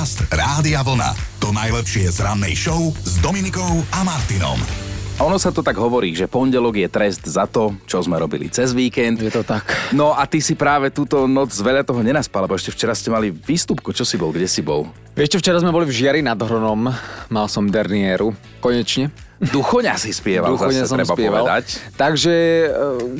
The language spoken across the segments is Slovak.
Podcast Rádia Vlna. To najlepšie z rannej show s Dominikou a Martinom. Ono sa to tak hovorí, že pondelok je trest za to, čo sme robili cez víkend. Je to tak. No a ty si práve túto noc veľa toho nenaspal, lebo ešte včera ste mali výstupko. Čo si bol? Kde si bol? Čo, včera sme boli v Žiari nad Hronom. Mal som dernieru. Konečne. Duchoňa si spieval, Duchoňa zase som treba spieval. povedať. Takže e,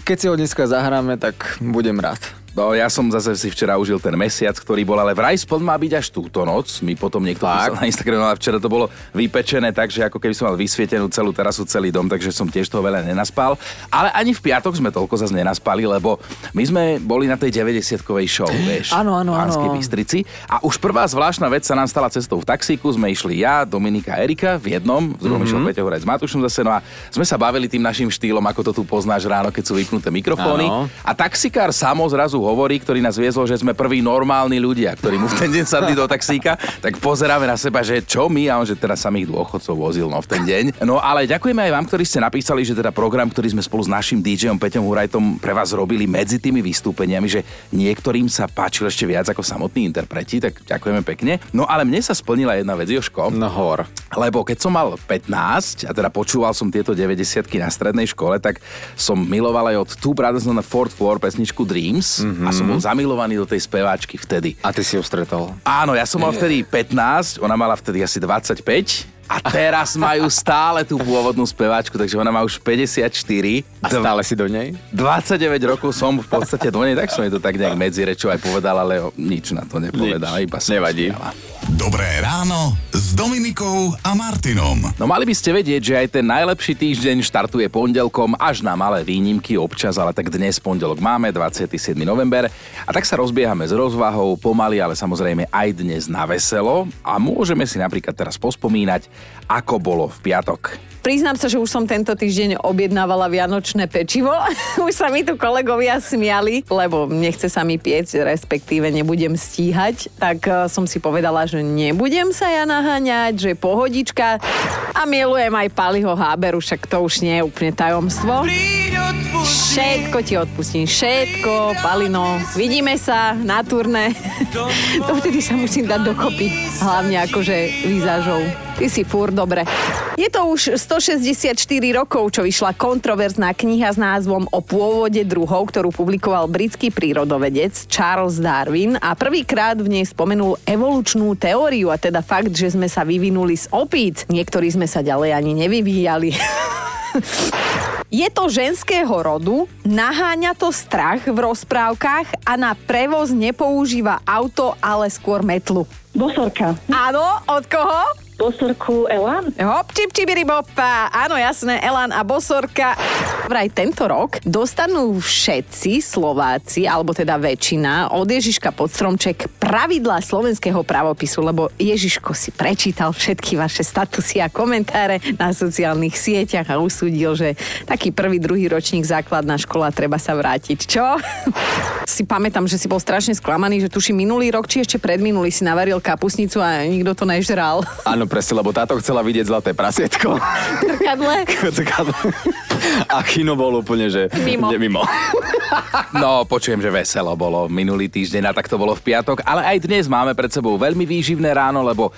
keď si ho dneska zahráme, tak budem rád. No ja som zase si včera užil ten mesiac, ktorý bol, ale vraj spod má byť až túto noc. Mi potom niekto Tak. písal na Instagrame, ale včera to bolo vypečené, takže ako keby som mal vysvietenú celú terasu, celý dom, takže som tiež toho veľa nenaspal. Ale ani v piatok sme toľko zase nenaspali, lebo my sme boli na tej 90-kovej show, vieš. Áno, áno, v. Bystrici. A už prvá zvláštna vec sa nám stala cestou v taxíku. Sme išli ja, Dominika a Erika v jednom, v druhom Mhm. mm-hmm. išiel Peťo Horec s Matušom zase. No a sme sa bavili tým našim štýlom, ako to tu poznáš ráno, keď sú vypnuté mikrofóny. Áno. A taxikár samo zrazu hovorí, ktorý nás viezol, že sme prví normálni ľudia, ktorí mu v ten deň sadli do taxíka, tak pozeráme na seba, že čo my, a on, že teraz samých dôchodcov vozil no, v ten deň. No ale ďakujeme aj vám, ktorí ste napísali, že teda program, ktorý sme spolu s našim DJom Peťom Hurajtom pre vás robili medzi tými vystúpeniami, že niektorým sa páčil ešte viac ako samotní interpreti, tak ďakujeme pekne. No ale mne sa splnila jedna vec, Joško. No hor. Lebo keď som mal 15 a teda počúval som tieto 90 na strednej škole, tak som miloval aj od Two Brothers on the Fourth Floor pesničku Dreams mm-hmm. a som bol zamilovaný do tej speváčky vtedy. A ty si ho stretol. Áno, ja som mal vtedy 15, ona mala vtedy asi 25 a teraz majú stále tú pôvodnú speváčku, takže ona má už 54. A stále si do nej? 29 rokov som v podstate do nej, tak som jej to tak nejak medzi rečou aj povedal, ale nič na to nepovedala, iba sa Nevadí. usmiala. Dobré ráno s Dominikou a Martinom. No mali by ste vedieť, že aj ten najlepší týždeň štartuje pondelkom až na malé výnimky občas, ale tak dnes pondelok máme, 27. november a tak sa rozbiehame s rozvahou, pomaly, ale samozrejme aj dnes na veselo a môžeme si napríklad teraz pospomínať, ako bolo v piatok. Priznám sa, že už som tento týždeň objednávala vianočné pečivo. už sa mi tu kolegovia smiali, lebo nechce sa mi piecť, respektíve nebudem stíhať. Tak eh, som si povedala, že nebudem sa ja naháňať, že pohodička. A milujem aj Paliho Háberu, však to už nie je úplne tajomstvo. Všetko ti odpustím, všetko, Palino. Vidíme sa na turné. to vtedy sa musím dať dokopy. Hlavne akože výzažou. Ty si fúr, dobre. Je to už 164 rokov, čo vyšla kontroverzná kniha s názvom O pôvode druhov, ktorú publikoval britský prírodovedec Charles Darwin a prvýkrát v nej spomenul evolučnú teóriu a teda fakt, že sme sa vyvinuli z opíc. Niektorí sme sa ďalej ani nevyvíjali. Je to ženského rodu, naháňa to strach v rozprávkach a na prevoz nepoužíva auto, ale skôr metlu. Bosorka. Áno, od koho? Bosorku Elan? Hop, čip, bopa. Áno, jasné, Elan a Bosorka. Vraj tento rok dostanú všetci Slováci, alebo teda väčšina, od Ježiška pod stromček pravidlá slovenského pravopisu, lebo Ježiško si prečítal všetky vaše statusy a komentáre na sociálnych sieťach a usúdil, že taký prvý, druhý ročník základná škola treba sa vrátiť. Čo? si pamätám, že si bol strašne sklamaný, že tuši minulý rok, či ešte predminulý si navaril kapusnicu a nikto to nežral. Áno, presne, lebo táto chcela vidieť zlaté prasietko. Trkadle. A kino bol úplne, že... Mimo. Nie, mimo. No, počujem, že veselo bolo minulý týždeň a tak to bolo v piatok, ale aj dnes máme pred sebou veľmi výživné ráno, lebo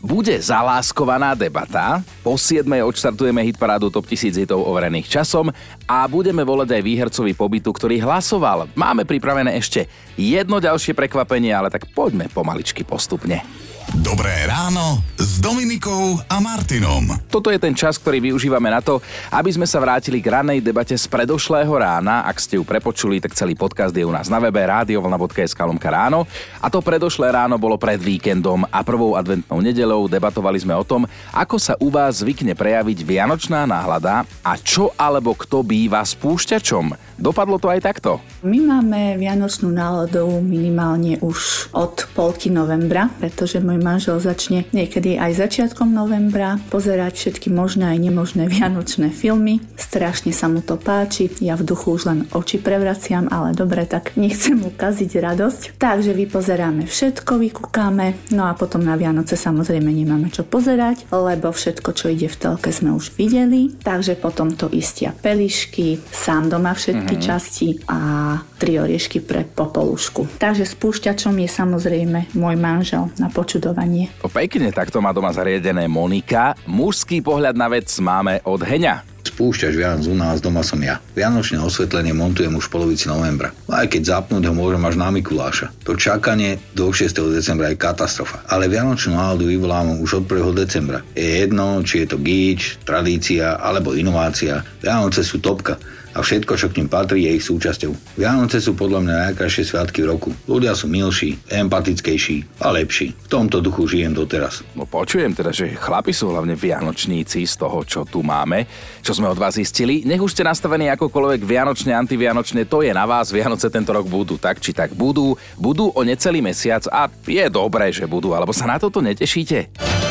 bude zaláskovaná debata. Po 7. odštartujeme hitparádu Top 1000 hitov overených časom a budeme volať aj výhercovi pobytu, ktorý hlasoval. Máme pripravené ešte jedno ďalšie prekvapenie, ale tak poďme pomaličky postupne. Dobré ráno s Dominikou a Martinom. Toto je ten čas, ktorý využívame na to, aby sme sa vrátili k ranej debate z predošlého rána. Ak ste ju prepočuli, tak celý podcast je u nás na webe radiovlna.sk lomka ráno. A to predošlé ráno bolo pred víkendom a prvou adventnou nedelou debatovali sme o tom, ako sa u vás zvykne prejaviť vianočná náhlada a čo alebo kto býva spúšťačom. Dopadlo to aj takto. My máme vianočnú náladu minimálne už od polky novembra, pretože môj manžel začne niekedy aj začiatkom novembra pozerať všetky možné aj nemožné vianočné filmy. Strašne sa mu to páči, ja v duchu už len oči prevraciam, ale dobre, tak nechcem mu kaziť radosť. Takže vypozeráme všetko, vykúkáme, no a potom na Vianoce samozrejme nemáme čo pozerať, lebo všetko, čo ide v telke sme už videli, takže potom to istia pelišky, sám doma všetky mm-hmm. časti a tri oriešky pre popolušku. Takže spúšťačom je samozrejme môj manžel na. O pekne takto má doma zariadené Monika. Mužský pohľad na vec máme od Heňa. Spúšťač Vianoc u nás, doma som ja. Vianočné osvetlenie montujem už v polovici novembra. Aj keď zapnúť ho môžem až na Mikuláša. To čakanie do 6. decembra je katastrofa. Ale Vianočnú náladu vyvolávam už od 1. decembra. Je jedno, či je to gíč, tradícia alebo inovácia. Vianoce sú topka a všetko, čo k ním patrí, je ich súčasťou. Vianoce sú podľa mňa najkrajšie sviatky v roku. Ľudia sú milší, empatickejší a lepší. V tomto duchu žijem doteraz. No počujem teda, že chlapi sú hlavne vianočníci z toho, čo tu máme, čo sme od vás zistili. Nech už ste nastavení akokoľvek vianočne, antivianočne, to je na vás. Vianoce tento rok budú tak či tak budú. Budú o necelý mesiac a je dobré, že budú, alebo sa na toto netešíte?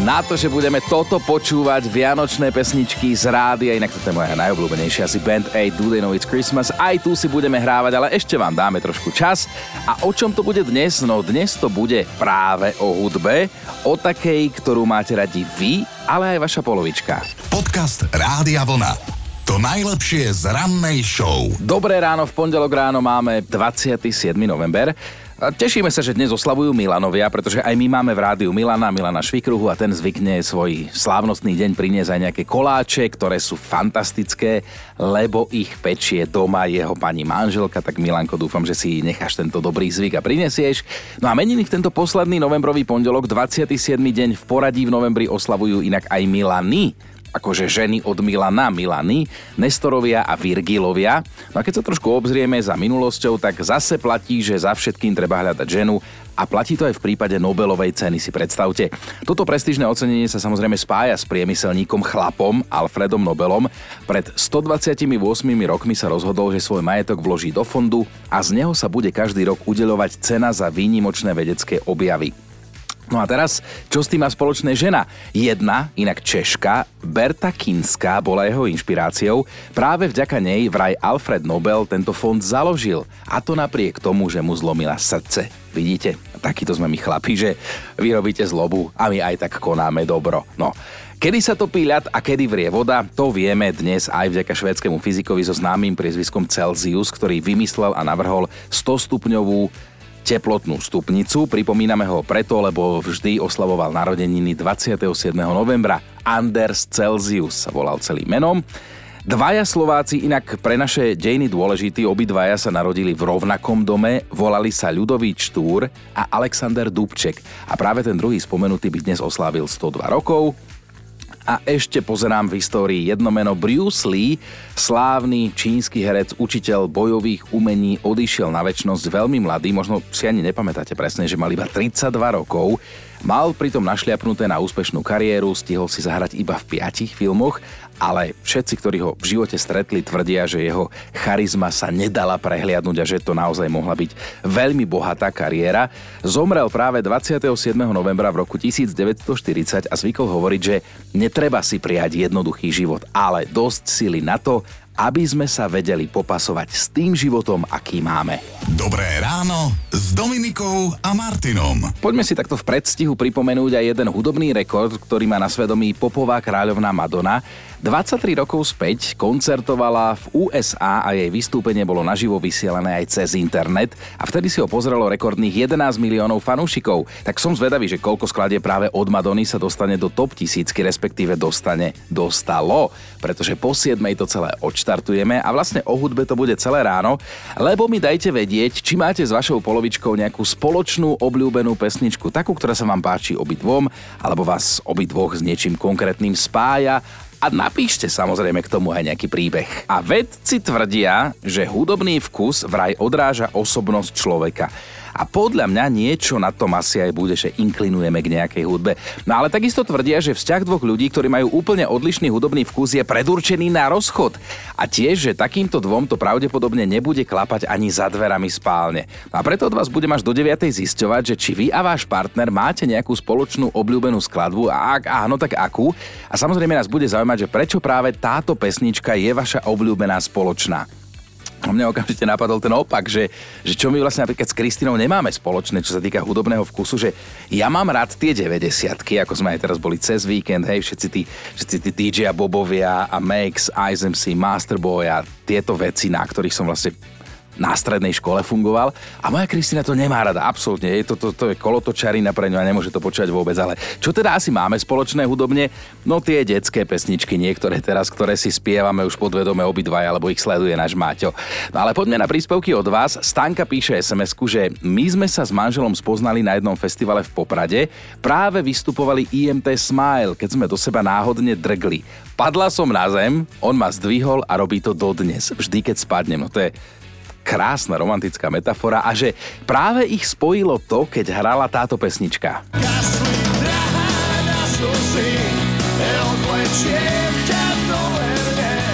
Na to, že budeme toto počúvať, vianočné pesničky z rády, a inak to je moja najobľúbenejšia asi Band 8, Do They Know It's Christmas. Aj tu si budeme hrávať, ale ešte vám dáme trošku čas. A o čom to bude dnes? No dnes to bude práve o hudbe, o takej, ktorú máte radi vy, ale aj vaša polovička. Podcast Rádia Vlna. To najlepšie z rannej show. Dobré ráno, v pondelok ráno máme 27. november. Tešíme sa, že dnes oslavujú Milanovia, pretože aj my máme v rádiu Milana, Milana Švikruhu a ten zvykne svoj slávnostný deň priniesť aj nejaké koláče, ktoré sú fantastické, lebo ich pečie doma jeho pani manželka, tak Milanko, dúfam, že si necháš tento dobrý zvyk a prinesieš. No a meniny v tento posledný novembrový pondelok, 27. deň v poradí v novembri oslavujú inak aj Milany akože ženy od Milana, Milany, Nestorovia a Virgilovia. No a keď sa trošku obzrieme za minulosťou, tak zase platí, že za všetkým treba hľadať ženu a platí to aj v prípade Nobelovej ceny, si predstavte. Toto prestížne ocenenie sa samozrejme spája s priemyselníkom chlapom Alfredom Nobelom. Pred 128 rokmi sa rozhodol, že svoj majetok vloží do fondu a z neho sa bude každý rok udeľovať cena za výnimočné vedecké objavy. No a teraz, čo s tým má spoločné žena? Jedna, inak Češka, Berta Kinská bola jeho inšpiráciou. Práve vďaka nej vraj Alfred Nobel tento fond založil. A to napriek tomu, že mu zlomila srdce. Vidíte? Takýto sme my chlapi, že vy robíte zlobu a my aj tak konáme dobro. No, Kedy sa topí ľad a kedy vrie voda, to vieme dnes aj vďaka švédskému fyzikovi so známym priezviskom Celsius, ktorý vymyslel a navrhol 100 stupňovú teplotnú stupnicu. Pripomíname ho preto, lebo vždy oslavoval narodeniny 27. novembra. Anders Celsius sa volal celým menom. Dvaja Slováci inak pre naše dejiny dôležití, obidvaja sa narodili v rovnakom dome, volali sa Ľudový Štúr a Alexander Dubček. A práve ten druhý spomenutý by dnes oslávil 102 rokov. A ešte pozerám v histórii jedno meno Bruce Lee, slávny čínsky herec, učiteľ bojových umení, odišiel na väčšnosť veľmi mladý, možno si ani nepamätáte presne, že mal iba 32 rokov. Mal pritom našliapnuté na úspešnú kariéru, stihol si zahrať iba v piatich filmoch ale všetci, ktorí ho v živote stretli, tvrdia, že jeho charizma sa nedala prehliadnúť a že to naozaj mohla byť veľmi bohatá kariéra. Zomrel práve 27. novembra v roku 1940 a zvykol hovoriť, že netreba si prijať jednoduchý život, ale dosť sily na to, aby sme sa vedeli popasovať s tým životom, aký máme. Dobré ráno s Dominikou a Martinom. Poďme si takto v predstihu pripomenúť aj jeden hudobný rekord, ktorý má na svedomí popová kráľovná Madonna. 23 rokov späť koncertovala v USA a jej vystúpenie bolo naživo vysielané aj cez internet. A vtedy si ho pozrelo rekordných 11 miliónov fanúšikov. Tak som zvedavý, že koľko skladie práve od Madony sa dostane do top tisícky, respektíve dostane, dostalo, pretože po 7 to celé odštartujeme a vlastne o hudbe to bude celé ráno, lebo mi dajte vedieť, či máte s vašou polovičkou nejakú spoločnú obľúbenú pesničku, takú, ktorá sa vám páči obidvom, alebo vás obidvoch s niečím konkrétnym spája a napíšte samozrejme k tomu aj nejaký príbeh. A vedci tvrdia, že hudobný vkus vraj odráža osobnosť človeka. A podľa mňa niečo na tom asi aj bude, že inklinujeme k nejakej hudbe. No ale takisto tvrdia, že vzťah dvoch ľudí, ktorí majú úplne odlišný hudobný vkus, je predurčený na rozchod. A tiež, že takýmto dvom to pravdepodobne nebude klapať ani za dverami spálne. No a preto od vás budem až do 9. zisťovať, že či vy a váš partner máte nejakú spoločnú obľúbenú skladbu a ak áno, tak akú. A samozrejme nás bude zaujímať, že prečo práve táto pesnička je vaša obľúbená spoločná. A mne okamžite napadol ten opak, že, že čo my vlastne napríklad s Kristinou nemáme spoločné, čo sa týka hudobného vkusu, že ja mám rád tie 90 ako sme aj teraz boli cez víkend, hej, všetci tí, všetci tí DJ a Bobovia a Max, ISMC, Masterboy a tieto veci, na ktorých som vlastne na strednej škole fungoval a moja Kristýna to nemá rada, absolútne. Je to, to, to je kolotočarina pre ňu a nemôže to počúvať vôbec. Ale čo teda asi máme spoločné hudobne? No tie detské pesničky, niektoré teraz, ktoré si spievame už podvedome obidvaja, alebo ich sleduje náš Máťo. No ale poďme na príspevky od vás. Stanka píše sms že my sme sa s manželom spoznali na jednom festivale v Poprade. Práve vystupovali IMT Smile, keď sme do seba náhodne drgli. Padla som na zem, on ma zdvihol a robí to dodnes. Vždy, keď spadnem. No to je krásna romantická metafora a že práve ich spojilo to, keď hrala táto pesnička.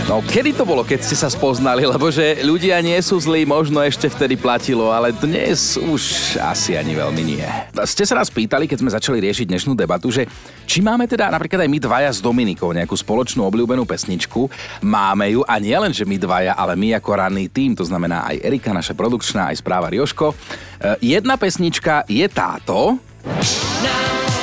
No kedy to bolo, keď ste sa spoznali? Lebo že ľudia nie sú zlí, možno ešte vtedy platilo, ale dnes už asi ani veľmi nie. Ste sa nás pýtali, keď sme začali riešiť dnešnú debatu, že či máme teda napríklad aj my dvaja s Dominikou nejakú spoločnú obľúbenú pesničku. Máme ju a nie len, že my dvaja, ale my ako ranný tým, to znamená aj Erika, naša produkčná, aj správa Rioško. E, jedna pesnička je táto. Now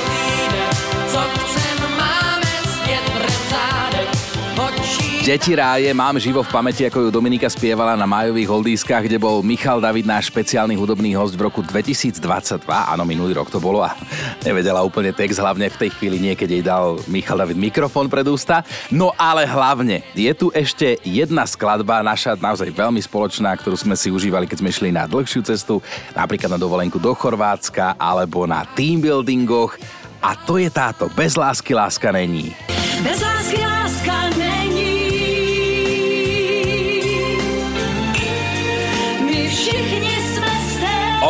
Deti ráje, mám živo v pamäti, ako ju Dominika spievala na májových holdískach, kde bol Michal David, náš špeciálny hudobný host v roku 2022. Áno, minulý rok to bolo a nevedela úplne text, hlavne v tej chvíli niekedy jej dal Michal David mikrofón pred ústa. No ale hlavne, je tu ešte jedna skladba, naša naozaj veľmi spoločná, ktorú sme si užívali, keď sme šli na dlhšiu cestu, napríklad na dovolenku do Chorvátska alebo na teambuildingoch. A to je táto Bez lásky láska není. Bez lásky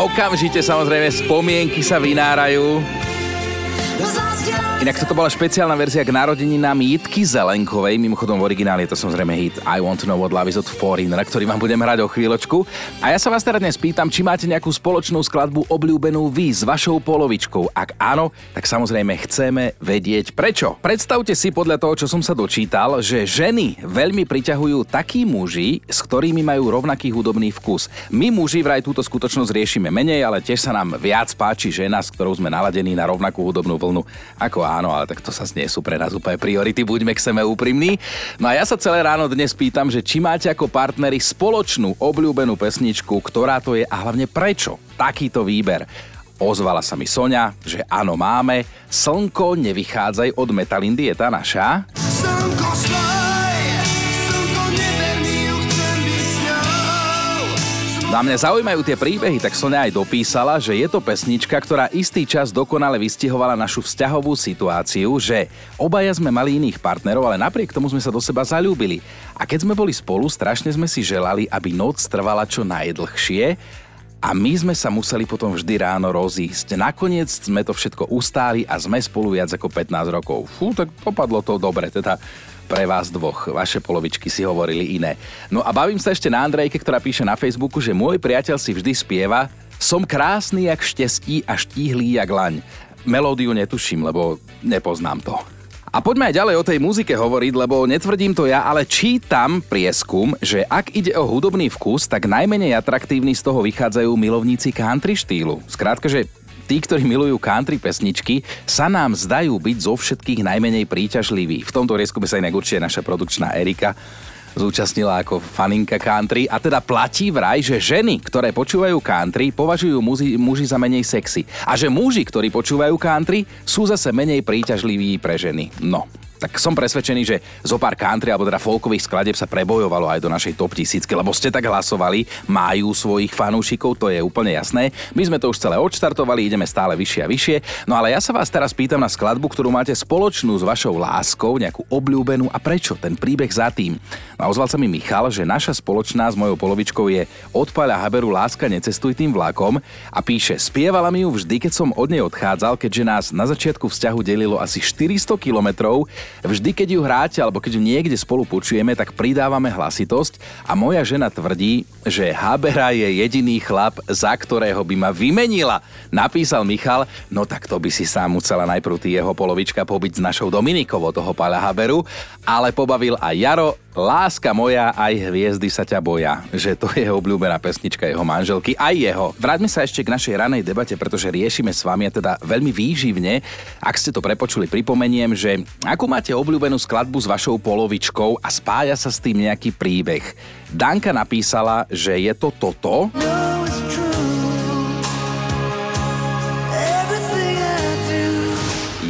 Okamžite samozrejme spomienky sa vynárajú. Inak toto bola špeciálna verzia k narodeninám Jitky Zelenkovej, mimochodom v origináli je to samozrejme hit I Want to Know What Love is od Foreigner, ktorý vám budem hrať o chvíľočku. A ja sa vás teraz dnes pýtam, či máte nejakú spoločnú skladbu obľúbenú vy s vašou polovičkou. Ak áno, tak samozrejme chceme vedieť prečo. Predstavte si podľa toho, čo som sa dočítal, že ženy veľmi priťahujú takí muži, s ktorými majú rovnaký hudobný vkus. My muži vraj túto skutočnosť riešime menej, ale tiež sa nám viac páči žena, s ktorou sme naladení na rovnakú hudobnú vlnu ako áno, ale tak to sa nie sú pre nás úplne priority, buďme k seme úprimní. No a ja sa celé ráno dnes pýtam, že či máte ako partneri spoločnú obľúbenú pesničku, ktorá to je a hlavne prečo takýto výber. Ozvala sa mi Sonia, že áno máme. Slnko, nevychádzaj od Metalindy, je tá naša. Na mňa zaujímajú tie príbehy, tak Sonia aj dopísala, že je to pesnička, ktorá istý čas dokonale vystihovala našu vzťahovú situáciu, že obaja sme mali iných partnerov, ale napriek tomu sme sa do seba zalúbili. A keď sme boli spolu, strašne sme si želali, aby noc trvala čo najdlhšie a my sme sa museli potom vždy ráno rozísť. Nakoniec sme to všetko ustáli a sme spolu viac ako 15 rokov. Fú, tak dopadlo to dobre, teda pre vás dvoch. Vaše polovičky si hovorili iné. No a bavím sa ešte na Andrejke, ktorá píše na Facebooku, že môj priateľ si vždy spieva Som krásny jak štestí a štíhlý jak laň. Melódiu netuším, lebo nepoznám to. A poďme aj ďalej o tej muzike hovoriť, lebo netvrdím to ja, ale čítam prieskum, že ak ide o hudobný vkus, tak najmenej atraktívni z toho vychádzajú milovníci country štýlu. Skrátka, že tí, ktorí milujú country pesničky, sa nám zdajú byť zo všetkých najmenej príťažliví. V tomto rieskume sa inak určite naša produkčná Erika zúčastnila ako faninka country a teda platí vraj, že ženy, ktoré počúvajú country, považujú muži, muži za menej sexy a že muži, ktorí počúvajú country, sú zase menej príťažliví pre ženy. No, tak som presvedčený, že zo pár country alebo teda folkových skladeb sa prebojovalo aj do našej top tisícky, lebo ste tak hlasovali, majú svojich fanúšikov, to je úplne jasné. My sme to už celé odštartovali, ideme stále vyššie a vyššie. No ale ja sa vás teraz pýtam na skladbu, ktorú máte spoločnú s vašou láskou, nejakú obľúbenú a prečo ten príbeh za tým. No a ozval sa mi Michal, že naša spoločná s mojou polovičkou je Odpaľa Haberu Láska necestuj tým vlakom a píše, spievala mi ju vždy, keď som od nej odchádzal, keďže nás na začiatku vzťahu delilo asi 400 kilometrov, Vždy, keď ju hráte alebo keď ju niekde spolu počujeme, tak pridávame hlasitosť a moja žena tvrdí, že Habera je jediný chlap, za ktorého by ma vymenila. Napísal Michal, no tak to by si sám musela najprv ty jeho polovička pobyť s našou Dominikovou toho Pala Haberu, ale pobavil aj Jaro, Láska moja, aj hviezdy sa ťa boja, že to je obľúbená pesnička jeho manželky, aj jeho. Vráťme sa ešte k našej ranej debate, pretože riešime s vami a teda veľmi výživne. Ak ste to prepočuli, pripomeniem, že akú máte obľúbenú skladbu s vašou polovičkou a spája sa s tým nejaký príbeh. Danka napísala, že je to toto.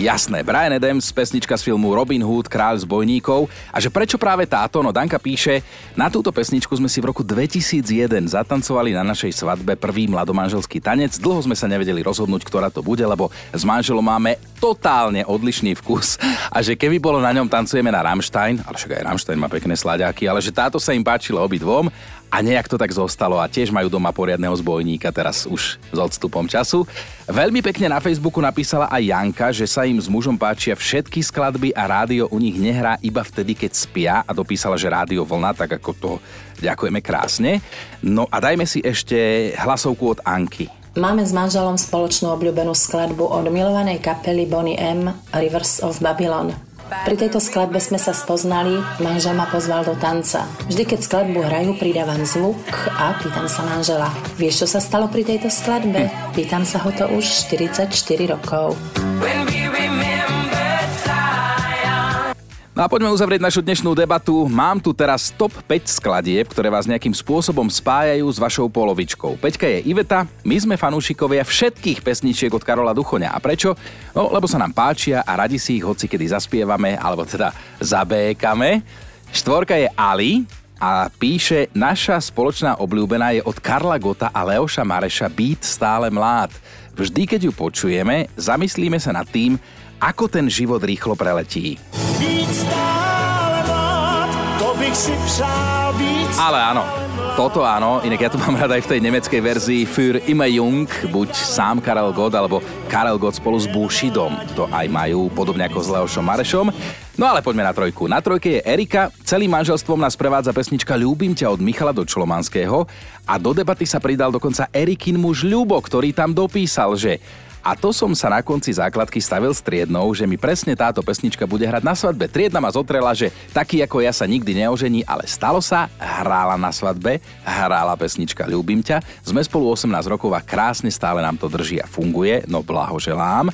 Jasné, Brian Adams, pesnička z filmu Robin Hood, kráľ z bojníkov. A že prečo práve táto? No Danka píše, na túto pesničku sme si v roku 2001 zatancovali na našej svadbe prvý mladomanželský tanec. Dlho sme sa nevedeli rozhodnúť, ktorá to bude, lebo s manželom máme totálne odlišný vkus. A že keby bolo na ňom tancujeme na Rammstein, ale však aj Rammstein má pekné slaďáky, ale že táto sa im páčila obidvom a nejak to tak zostalo a tiež majú doma poriadneho zbojníka teraz už s odstupom času. Veľmi pekne na Facebooku napísala aj Janka, že sa im s mužom páčia všetky skladby a rádio u nich nehrá iba vtedy, keď spia a dopísala, že rádio vlna, tak ako to ďakujeme krásne. No a dajme si ešte hlasovku od Anky. Máme s manželom spoločnú obľúbenú skladbu od milovanej kapely Bonnie M. Rivers of Babylon. Pri tejto skladbe sme sa spoznali, manžel ma pozval do tanca. Vždy, keď skladbu hrajú, pridávam zvuk a pýtam sa manžela. Vieš, čo sa stalo pri tejto skladbe? Pýtam sa ho to už 44 rokov. No a poďme uzavrieť našu dnešnú debatu. Mám tu teraz top 5 skladieb, ktoré vás nejakým spôsobom spájajú s vašou polovičkou. Peťka je Iveta, my sme fanúšikovia všetkých pesničiek od Karola Duchoňa. A prečo? No, lebo sa nám páčia a radi si ich hoci kedy zaspievame, alebo teda zabékame. Štvorka je Ali, a píše, naša spoločná obľúbená je od Karla Gota a Leoša Mareša Beat stále mlád. Vždy, keď ju počujeme, zamyslíme sa nad tým, ako ten život rýchlo preletí. Ale áno, toto áno, inak ja tu mám rada aj v tej nemeckej verzii Für immer jung, buď sám Karel Gott, alebo Karel Gott spolu s Bushidom. To aj majú, podobne ako s Leošom Marešom. No ale poďme na trojku. Na trojke je Erika, celým manželstvom nás prevádza pesnička Ľúbim ťa od Michala do Člomanského a do debaty sa pridal dokonca Erikin muž Ľubo, ktorý tam dopísal, že a to som sa na konci základky stavil s triednou, že mi presne táto pesnička bude hrať na svadbe. Triedna ma zotrela, že taký ako ja sa nikdy neožení, ale stalo sa, hrála na svadbe, hrála pesnička Ľúbim ťa. Sme spolu 18 rokov a krásne stále nám to drží a funguje, no blahoželám.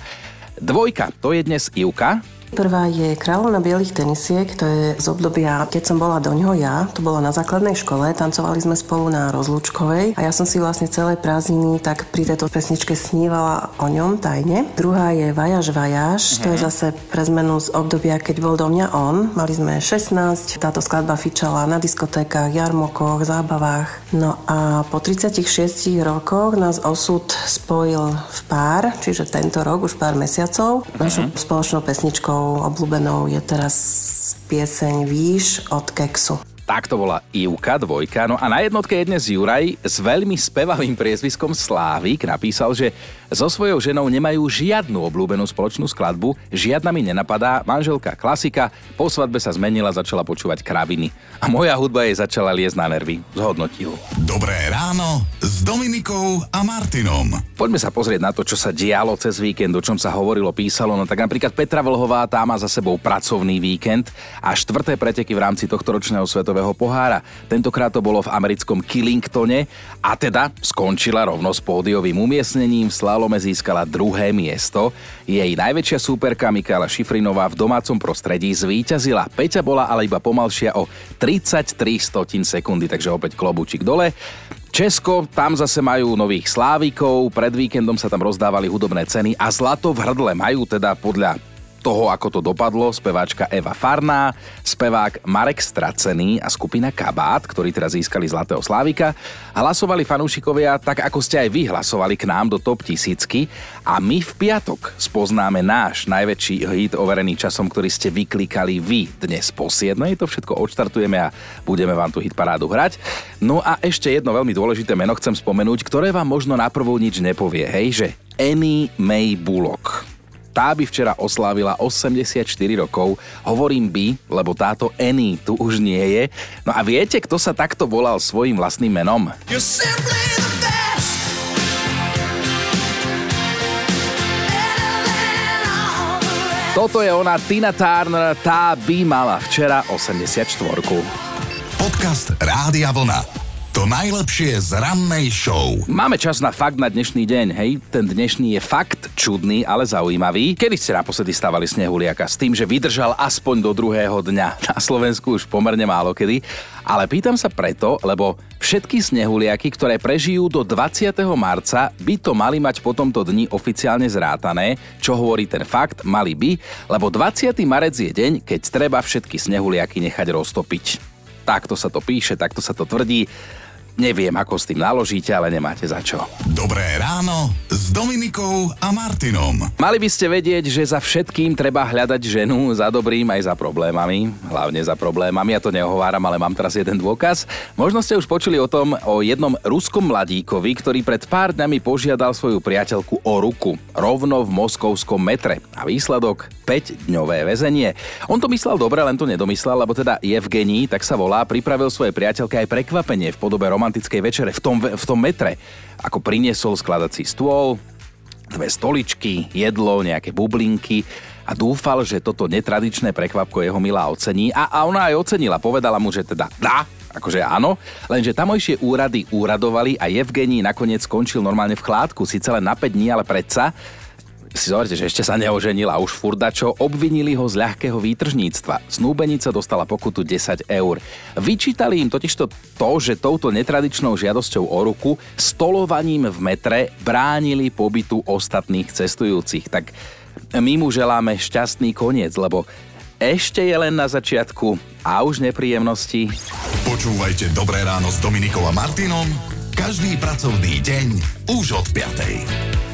Dvojka, to je dnes Ivka, Prvá je Kráľovna bielých tenisiek, to je z obdobia, keď som bola do ňoho ja, to bolo na základnej škole, tancovali sme spolu na rozlúčkovej a ja som si vlastne celé prázdniny tak pri tejto pesničke snívala o ňom tajne. Druhá je Vajaž Vajaž, mm-hmm. to je mhm. zase pre zmenu z obdobia, keď bol do mňa on. Mali sme 16, táto skladba fičala na diskotékach, jarmokoch, zábavách. No a po 36 rokoch nás osud spojil v pár, čiže tento rok, už pár mesiacov. Mm-hmm. Našou spoločnou pesničkou mojou obľúbenou je teraz pieseň Výš od Keksu. Tak to bola Ivka, dvojka. No a na jednotke je dnes Juraj s veľmi spevavým priezviskom Slávik napísal, že so svojou ženou nemajú žiadnu obľúbenú spoločnú skladbu, žiadna mi nenapadá, manželka klasika, po svadbe sa zmenila, začala počúvať kraviny. A moja hudba jej začala liesť na nervy. Zhodnotil. Dobré ráno s Dominikou a Martinom. Poďme sa pozrieť na to, čo sa dialo cez víkend, o čom sa hovorilo, písalo. No tak napríklad Petra Vlhová tá má za sebou pracovný víkend a štvrté preteky v rámci tohto ročného svetového pohára. Tentokrát to bolo v americkom Killingtone a teda skončila rovno s pódiovým umiestnením v slalome získala druhé miesto. Jej najväčšia súperka Mikála Šifrinová v domácom prostredí zvíťazila. Peťa bola ale iba pomalšia o 33 stotín sekundy, takže opäť klobúčik dole. Česko, tam zase majú nových slávikov, pred víkendom sa tam rozdávali hudobné ceny a zlato v hrdle majú teda podľa toho, ako to dopadlo, speváčka Eva Farná, spevák Marek Stracený a skupina Kabát, ktorí teraz získali Zlatého Slávika. Hlasovali fanúšikovia tak, ako ste aj vy hlasovali k nám do top tisícky a my v piatok spoznáme náš najväčší hit overený časom, ktorý ste vyklikali vy dnes po 7. To všetko odštartujeme a budeme vám tu hit parádu hrať. No a ešte jedno veľmi dôležité meno chcem spomenúť, ktoré vám možno na prvú nič nepovie, hej, že Annie May Bullock. Tá by včera oslávila 84 rokov. Hovorím by, lebo táto Annie tu už nie je. No a viete, kto sa takto volal svojim vlastným menom? Toto je ona, Tina Turner, tá by mala včera 84. Podcast Rádia Vlna. To najlepšie z rannej show. Máme čas na fakt na dnešný deň, hej? Ten dnešný je fakt čudný, ale zaujímavý. Kedy ste naposledy stávali snehuliaka s tým, že vydržal aspoň do druhého dňa? Na Slovensku už pomerne málo kedy. Ale pýtam sa preto, lebo všetky snehuliaky, ktoré prežijú do 20. marca, by to mali mať po tomto dni oficiálne zrátané. Čo hovorí ten fakt? Mali by, lebo 20. marec je deň, keď treba všetky snehuliaky nechať roztopiť. Takto sa to píše, takto sa to tvrdí. Neviem, ako s tým naložíte, ale nemáte za čo. Dobré ráno s Dominikou a Martinom. Mali by ste vedieť, že za všetkým treba hľadať ženu, za dobrým aj za problémami. Hlavne za problémami, ja to neohováram, ale mám teraz jeden dôkaz. Možno ste už počuli o tom, o jednom ruskom mladíkovi, ktorý pred pár dňami požiadal svoju priateľku o ruku. Rovno v moskovskom metre. A výsledok 5-dňové väzenie. On to myslel dobre, len to nedomyslel, lebo teda Evgení, tak sa volá, pripravil svoje priateľke aj prekvapenie v podobe romantického romantickej večere v tom, v tom metre. Ako priniesol skladací stôl, dve stoličky, jedlo, nejaké bublinky a dúfal, že toto netradičné prekvapko jeho milá ocení a, a ona aj ocenila. Povedala mu, že teda dá, akože áno, lenže tamojšie úrady úradovali a Evgení nakoniec skončil normálne v chládku, síce len na 5 dní, ale predsa si zoberte, že ešte sa neoženil a už furdačo obvinili ho z ľahkého výtržníctva. Snúbenica dostala pokutu 10 eur. Vyčítali im totižto to, že touto netradičnou žiadosťou o ruku stolovaním v metre bránili pobytu ostatných cestujúcich. Tak my mu želáme šťastný koniec, lebo ešte je len na začiatku a už nepríjemnosti. Počúvajte Dobré ráno s Dominikom a Martinom každý pracovný deň už od 5.